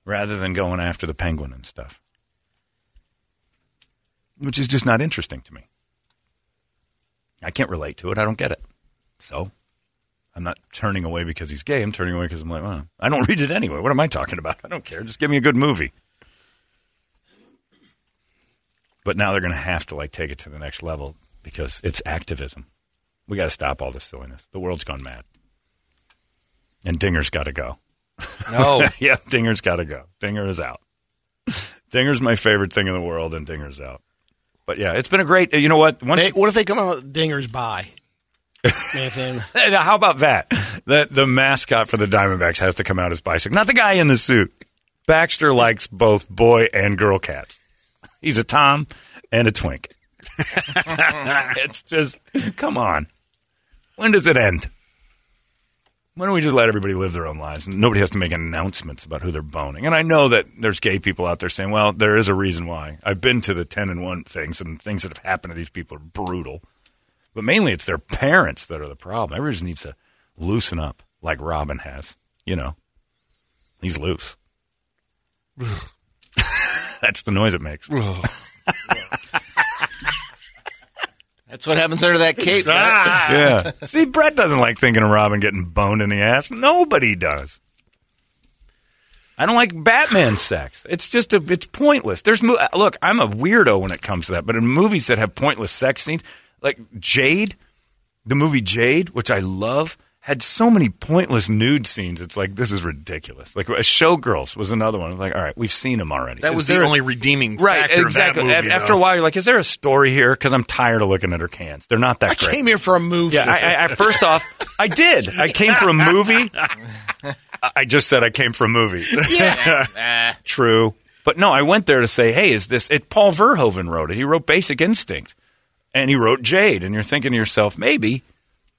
rather than going after the penguin and stuff. Which is just not interesting to me. I can't relate to it. I don't get it. So I'm not turning away because he's gay. I'm turning away because I'm like, well, I don't read it anyway. What am I talking about? I don't care. Just give me a good movie. But now they're going to have to like take it to the next level because it's activism. We got to stop all this silliness. The world's gone mad. And Dinger's got to go. No. yeah, Dinger's got to go. Dinger is out. Dinger's my favorite thing in the world, and Dinger's out. But yeah, it's been a great. You know what? Once, Hey, what if they come out with dingers by? Nathan. how about that? The the mascot for the Diamondbacks has to come out as bicycle, not the guy in the suit. Baxter likes both boy and girl cats. He's a Tom and a twink. it's just come on. When does it end? Why don't we just let everybody live their own lives and nobody has to make announcements about who they're boning? And I know that there's gay people out there saying, "Well, there is a reason why." I've been to the ten and one things, and things that have happened to these people are brutal. But mainly, it's their parents that are the problem. Everybody just needs to loosen up, like Robin has. You know, he's loose. That's the noise it makes. That's what happens under that cape. Ah! yeah. See, Brett doesn't like thinking of Robin getting boned in the ass. Nobody does. I don't like Batman sex. It's just a, it's pointless. There's mo- look, I'm a weirdo when it comes to that, but in movies that have pointless sex scenes, like Jade, the movie Jade, which I love, had so many pointless nude scenes. It's like this is ridiculous. Like Showgirls was another one. I was like, all right, we've seen them already. That Is was there the a- only redeeming Right, factor exactly. of that movie. Af- After though. a while, you're like, is there a story here? Because I'm tired of looking at her cans. They're not that I great. came here for a movie. Yeah, I, I, I, first off, I did. I came for a movie. I- I just said I came for a movie. Ah, True. But no, I went there to say, hey, is this it? Paul Verhoeven wrote it. He wrote Basic Instinct, and he wrote Jade. And you're thinking to yourself, maybe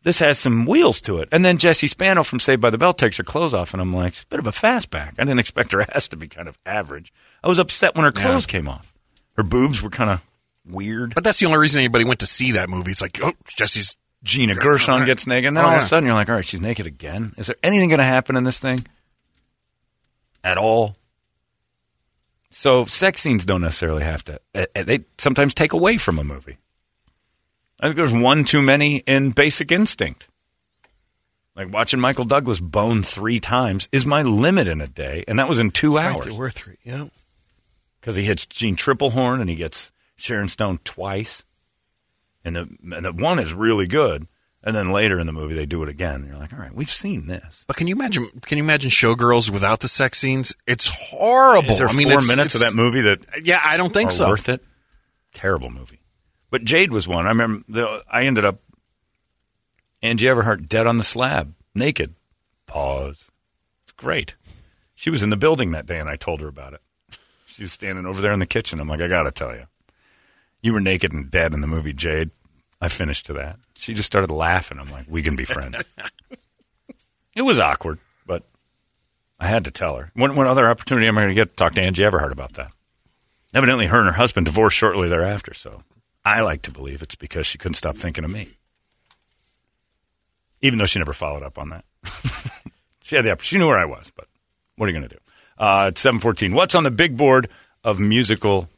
this has some wheels to it. And then Jessie Spano from Saved by the Bell takes her clothes off, and I'm like, it's a bit of a fastback. I didn't expect her ass to be kind of average. I was upset when her clothes came off. Her boobs were kind of weird. But that's the only reason anybody went to see that movie. It's like, oh, Jessie's Gina Gershon Right. gets naked, and then Oh, all of a sudden you're like, all right, she's naked again. Is there anything going to happen in this thing at all? So sex scenes don't necessarily have to. eh, eh, They sometimes take away from a movie. I think there's one too many in Basic Instinct. Like watching Michael Douglas bone three times is my limit in a day, and that was in two Right, hours there were three. Yeah. because he hits Jeanne Tripplehorn and he gets Sharon Stone twice, and the, and the one is really good. And then later in the movie, they do it again. You're like, all right, we've seen this. But can you imagine? Can you imagine Showgirls without the sex scenes? It's horrible. Is there I mean, four it's- minutes of that movie that Yeah, I don't think so. worth it? Terrible movie. But Jade was one. I remember the, I ended up Angie Everhart dead on the slab, naked. Pause. It's great. She was in the building that day, and I told her about it. She was standing over there in the kitchen. I'm like, I got to tell you, you were naked and dead in the movie Jade. I finished to that. She just started laughing. I'm like, we can be friends. it was awkward, but I had to tell her. What, what other opportunity am I going to get to talk to Angie Everhart about that? Evidently, her and her husband divorced shortly thereafter, so I like to believe it's because she couldn't stop thinking of me. Even though she never followed up on that. she had the opportunity. She knew where I was, but what are you going to do? Uh, it's 714. What's on the big board of musical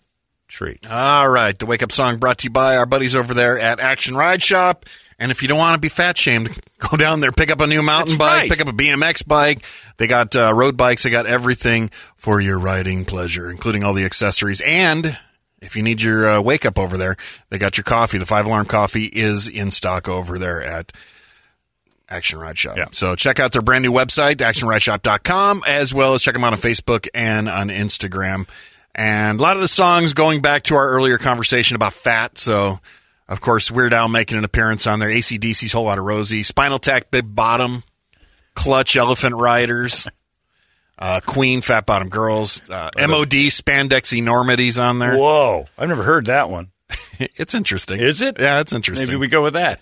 treats? All right, the wake up song brought to you by our buddies over there at Action Ride Shop. And if you don't want to be fat shamed, go down there, pick up a new mountain That's bike, right. pick up a BMX bike. They got uh, road bikes. They got everything for your riding pleasure, including all the accessories. And if you need your uh, wake up over there, they got your coffee. The five alarm coffee is in stock over there at Action Ride Shop. Yeah. So check out their brand new website, actionrideshop.com, as well as check them out on Facebook and on Instagram. And a lot of the songs going back to our earlier conversation about fat. So, of course, Weird Al making an appearance on there. ACDC's Whole Lot of Rosie, Spinal Tap, Big Bottom, Clutch, Elephant Riders, uh, Queen, Fat Bottom Girls, uh, MOD, Spandex Enormities on there. Whoa. I've never heard that one. It's interesting. Is it? Yeah, it's interesting. Maybe we go with that.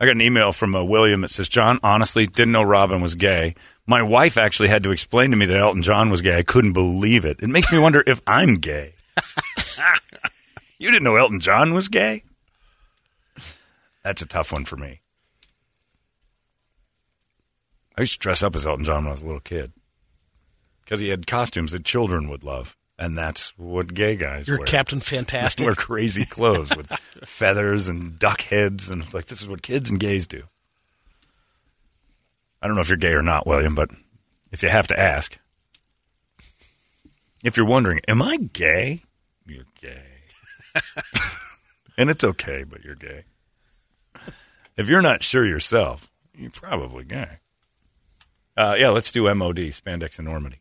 I got an email from uh, William that says, John, honestly, didn't know Robin was gay. My wife actually had to explain to me that Elton John was gay. I couldn't believe it. It makes me wonder if I'm gay. you didn't know Elton John was gay? That's a tough one for me. I used to dress up as Elton John when I was a little kid because he had costumes that children would love. And that's what gay guys do. You're wear. Captain Fantastic. wear crazy clothes with feathers and duck heads, and like this is what kids and gays do. I don't know if you're gay or not, William, but if you have to ask, if you're wondering, am I gay? You're gay, and it's okay, but you're gay. If you're not sure yourself, you're probably gay. Uh, yeah, let's do MOD, spandex enormity.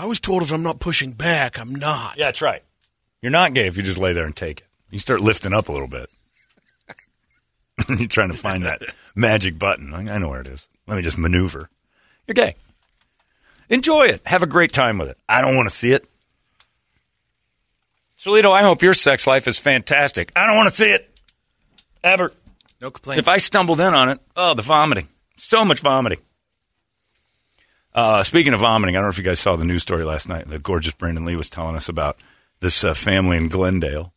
I was told if I'm not pushing back, I'm not. Yeah, that's right. You're not gay if you just lay there and take it. You start lifting up a little bit. You're trying to find that magic button. I I know where it is. Let me just maneuver. You're gay. Enjoy it. Have a great time with it. I don't want to see it. Solito, I hope your sex life is fantastic. I don't want to see it. Ever. No complaints. If I stumbled in on it, oh, the vomiting. So much vomiting. Uh, speaking of vomiting, I don't know if you guys saw the news story last night. The gorgeous Brandon Lee was telling us about this uh, family in Glendale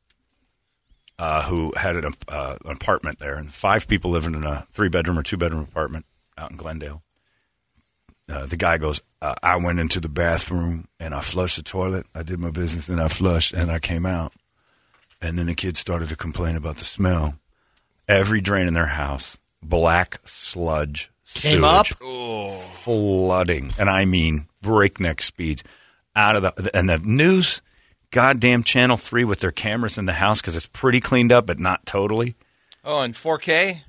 uh, who had an, uh, an apartment there, and five people living in a three bedroom or two bedroom apartment out in Glendale. Uh, the guy goes, I went into the bathroom and I flushed the toilet. I did my business, then I flushed and I came out. And then the kids started to complain about the smell. Every drain in their house, black sludge Came up? sewage, flooding, and I mean breakneck speeds out of the and the news, goddamn Channel Three with their cameras in the house because it's pretty cleaned up, but not totally. oh, and 4K?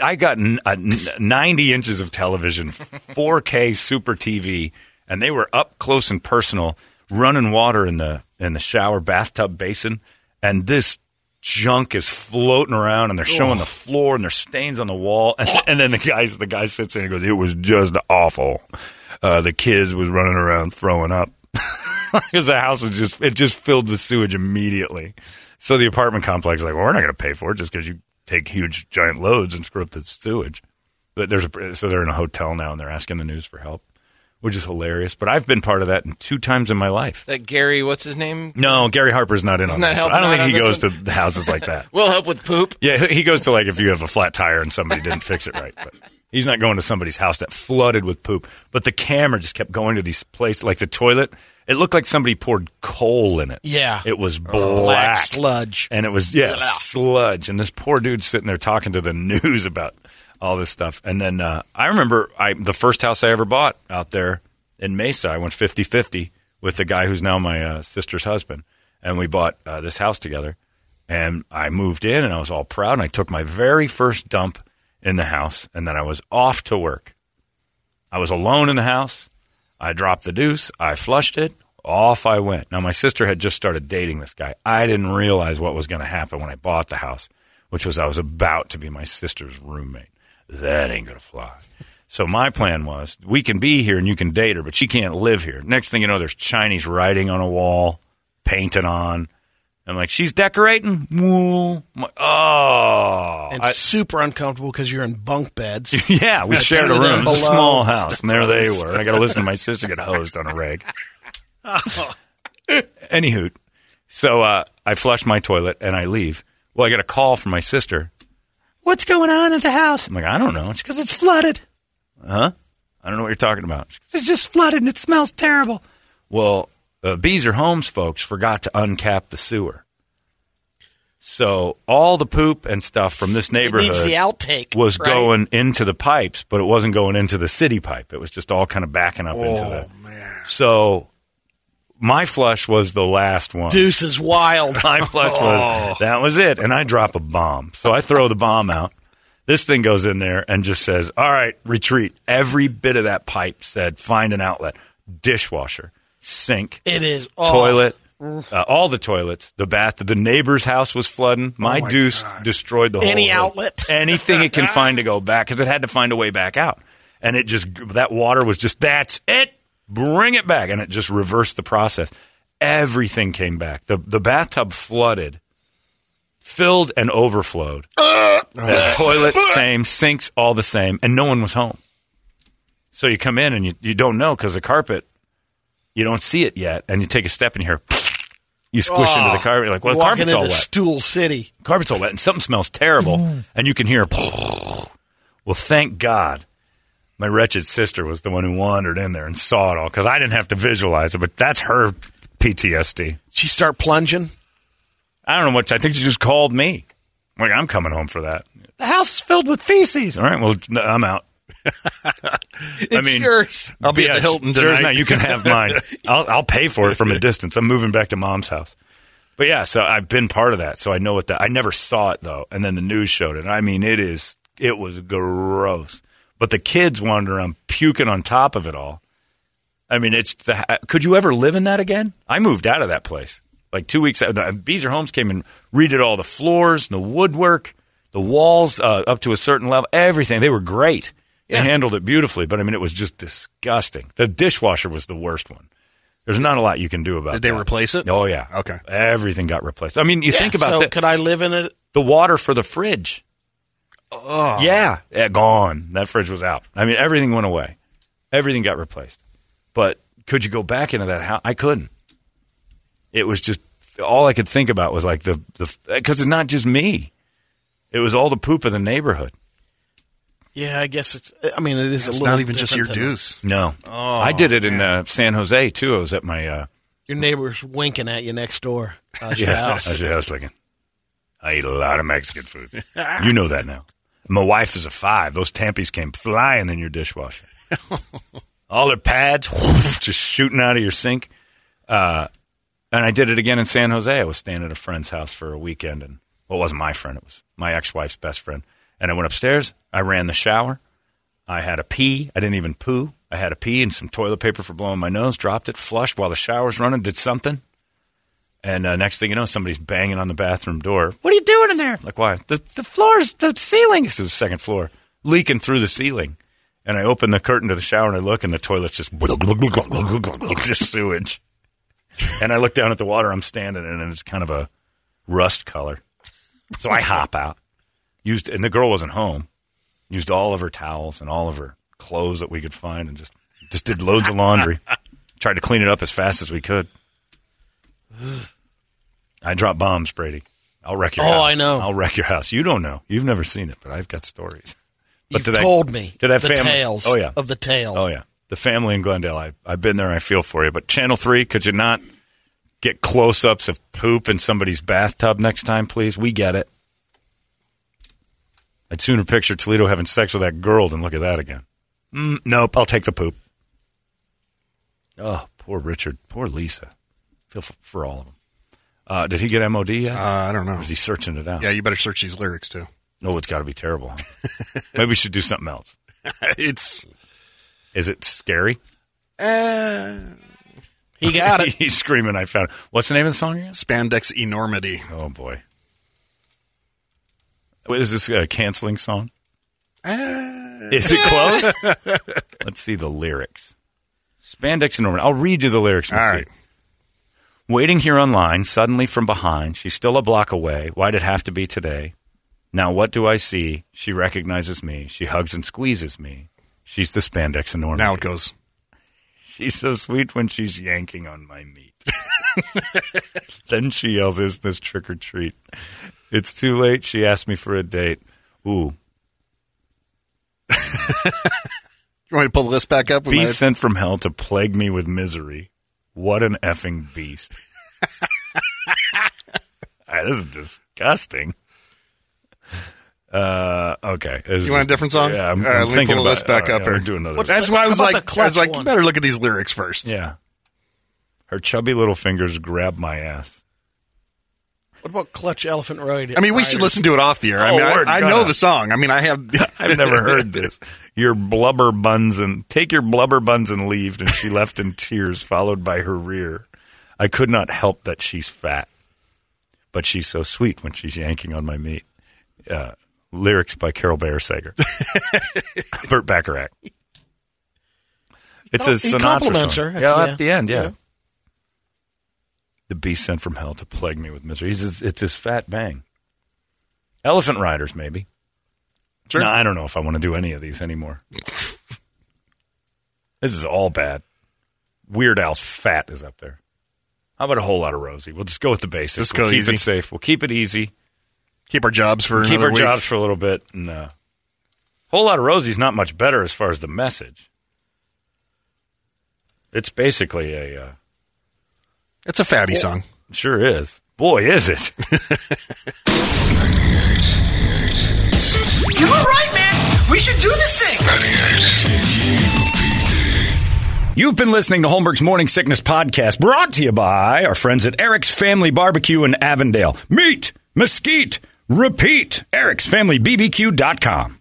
I got n- uh, 90 inches of television, 4K Super TV, and they were up close and personal, running water in the in the shower bathtub basin, and this junk is floating around, and they're showing the floor, and there's stains on the wall, and, and then the guys the guy sits there and goes, "It was just awful." Uh, the kids was running around throwing up because the house was just it just filled with sewage immediately. So the apartment complex is like, well, we're not going to pay for it just because you take huge giant loads and screw up the sewage. But there's a, so they're in a hotel now and they're asking the news for help. Which is hilarious. But I've been part of that in two times in my life. That Gary, what's his name? No, Gary Harper's not in He's on not this. I don't think he goes one? to houses like that. We'll help with poop. Yeah, he goes to like if you have a flat tire and somebody didn't fix it right. But he's not going to somebody's house that flooded with poop. But the camera just kept going to these places, like the toilet. It looked like somebody poured coal in it. Yeah. it was Black black, sludge. and it was yeah Ugh. sludge. And this poor dude sitting there talking to the news about all this stuff. And then uh, I remember I the first house I ever bought out there in Mesa. I went 50-50 with the guy who's now my uh, sister's husband, and we bought uh, this house together. And I moved in, and I was all proud. And I took my very first dump in the house, and then I was off to work. I was alone in the house. I dropped the deuce. I flushed it. Off I went. Now, my sister had just started dating this guy. I didn't realize what was going to happen when I bought the house, which was I was about to be my sister's roommate. That ain't going to fly. So my plan was we can be here and you can date her, but she can't live here. Next thing you know, there's Chinese writing on a wall, painted on. I'm like, she's decorating. Like, oh, and I- super uncomfortable because you're in bunk beds. yeah, we shared a two of them room. It was a small house, and there they were. I got to listen to my sister get hosed on a rag. Anywho, so uh, I flush my toilet and I leave. Well, I get a call from my sister. What's going on at the house? I'm like, I don't know. It's because it's flooded. Huh? I don't know what you're talking about. It's just flooded and it smells terrible. Well, uh, Beazer Homes folks forgot to uncap the sewer. So all the poop and stuff from this neighborhood the outtake. was right? going into the pipes, but it wasn't going into the city pipe. It was just all kind of backing up into Oh, the. So my flush was the last one. Deuce is wild. My flush Oh. was that was it, and I drop a bomb. So I throw the bomb out. This thing goes in there and just says, "All right, retreat." Every bit of that pipe said, "Find an outlet." Dishwasher, sink, It is oh. toilet, uh, all the toilets, the bath. The neighbor's house was flooding. My, deuce destroyed the whole Any outlet. anything it can find to go back because it had to find a way back out, and it just that water was just that's it. Bring it back, and it just reversed the process. Everything came back. the The bathtub flooded, filled and overflowed. The toilet same, sinks all the same, and no one was home. So you come in and you, you don't know because the carpet, you don't see it yet, and you take a step and you hear, you squish into the ah. carpet. You're like, well, the Walking carpet's all into wet. Stool City. Carpet's all wet, and something smells terrible, mm. and you can hear. Well, thank God, my wretched sister was the one who wandered in there and saw it all because I didn't have to visualize it, but that's her PTSD. She start plunging. I don't know what. I think she just called me. Like I'm coming home for that. The house is filled with feces. All right, well no, I'm out. It's mean- yours. I'll be at the Yes, Hilton yours tonight. now. You can have mine. I'll, I'll pay for it from a distance. I'm moving back to mom's house. But yeah, so I've been part of that, so I know what that. I never saw it though, and then the news showed it. I mean, it is. It was gross. But the kids wander around puking on top of it all. I mean, it's. The, could you ever live in that again? I moved out of that place like two weeks. The Beazer Homes came and redid all the floors, the woodwork, the walls uh, up to a certain level, everything. They were great. Yeah. They handled it beautifully, but I mean, it was just disgusting. The dishwasher was the worst one. There's not a lot you can do about it. Did they that. replace it? Oh yeah. Okay. Everything got replaced. I mean, you Yeah, think about so the, could I live in it? the water for the fridge. Oh. Yeah, yeah, gone. That fridge was out. I mean, everything went away. Everything got replaced. But could you go back into that house? I couldn't. It was just all I could think about was like the the because it's not just me. It was all the poop of the neighborhood. Yeah, I guess it's. I mean, it is It's a little. not even just your deuce. No, I did it in uh, San Jose too. I was at my uh, Your neighbor's winking at you next door. How's your house? that's what I was thinking. I eat a lot of Mexican food. you know that now. My wife is a five. Those tampies came flying in your dishwasher. All their pads just shooting out of your sink. Uh, and I did it again in San Jose. I was staying at a friend's house for a weekend, and well, it wasn't my friend. It was my ex-wife's best friend. And I went upstairs. I ran the shower. I had a pee. I didn't even poo. I had a pee and some toilet paper for blowing my nose. Dropped it, flushed while the shower's running. Did something. And uh, next thing you know, somebody's banging on the bathroom door. What are you doing in there? Like, why? The the floor's the ceiling. this is the second floor, leaking through the ceiling. And I open the curtain to the shower and I look, and the toilet's just just sewage. And I look down at the water I'm standing in, and it's kind of a rust color. So I hop out. Used, and the girl wasn't home. Used all of her towels and all of her clothes that we could find, and just Just did loads of laundry. Tried to clean it up as fast as we could. I drop bombs, Brady. I'll wreck your house. Oh, house. I know. I'll wreck your house. You don't know. You've never seen it, but I've got stories. But You've to that- told me to that the family- tales Oh yeah. of the tale. Oh yeah, the family in Glendale. I, I've been there. I feel for you. But Channel Three, could you not get close-ups of poop in somebody's bathtub next time, please? We get it. I'd sooner picture Toledo having sex with that girl than look at that again. Mm, nope, I'll take the poop. Oh, poor Richard. Poor Lisa. Feel for, for all of them. Uh, did he get MOD yet? Uh, I don't know. Or is he searching it out? Yeah, you better search these lyrics too. No, it's got to be terrible. huh? Maybe we should do something else. it's Is it scary? uh, He got it. He's screaming. I found. it. What's the name of the song again? spandex enormity. Oh boy. Wait, is this a canceling song? Uh, Is it close? Let's see the lyrics. Spandex enormity. I'll read you the lyrics. and All see. right. Waiting here online, suddenly from behind, she's still a block away. Why'd it have to be today? Now what do I see? She recognizes me. She hugs and squeezes me. She's the spandex enormity. Now it goes. She's so sweet when she's yanking on my meat. then she yells, Is this trick or treat? It's too late. She asked me for a date. Ooh. You want me to pull the list back up? Beast sent from hell to plague me with misery. What an effing beast. Ah, this is disgusting. Uh, okay. This is You want a different song? Yeah, I'm, All right, I'm let me thinking pull about this back all up yeah, here. do another. What's one. That's why I was about like, the I was clutch like, one? you better look at these lyrics first. Yeah. Her chubby little fingers grab my ass. What about Clutch Elephant Ride? I mean, we should listen to it off the air. I Oh, mean, we're I, I know the song. I mean, I have. I've never heard this. Your blubber buns and take your blubber buns and leave. And she left in tears, followed by her rear. I could not help that she's fat, but she's so sweet when she's yanking on my meat. Uh, lyrics by Carole Bayer Sager, Burt Bacharach. It's a Oh, he Sinatra song. her at yeah, the at the end, yeah. Yeah. The beast sent from hell to plague me with misery. He's, it's his fat bang. Elephant Riders, maybe. Sure. No, I don't know if I want to do any of these anymore. this is all bad. Weird Al's fat is up there. How about a whole lot of Rosie? We'll just go with the basics. Just we'll go keep easy. it safe. We'll keep it easy. Keep our jobs for keep our week. jobs for a little bit. And uh, whole lot of Rosie's not much better as far as the message. It's basically a uh, It's a fatty song. sure is. Boy, is it! You were right, man. We should do this thing. You've been listening to Holmberg's Morning Sickness Podcast, brought to you by our friends at Eric's Family Barbecue in Avondale. Meat, mesquite, repeat. Eric'sFamilyBBQ.com.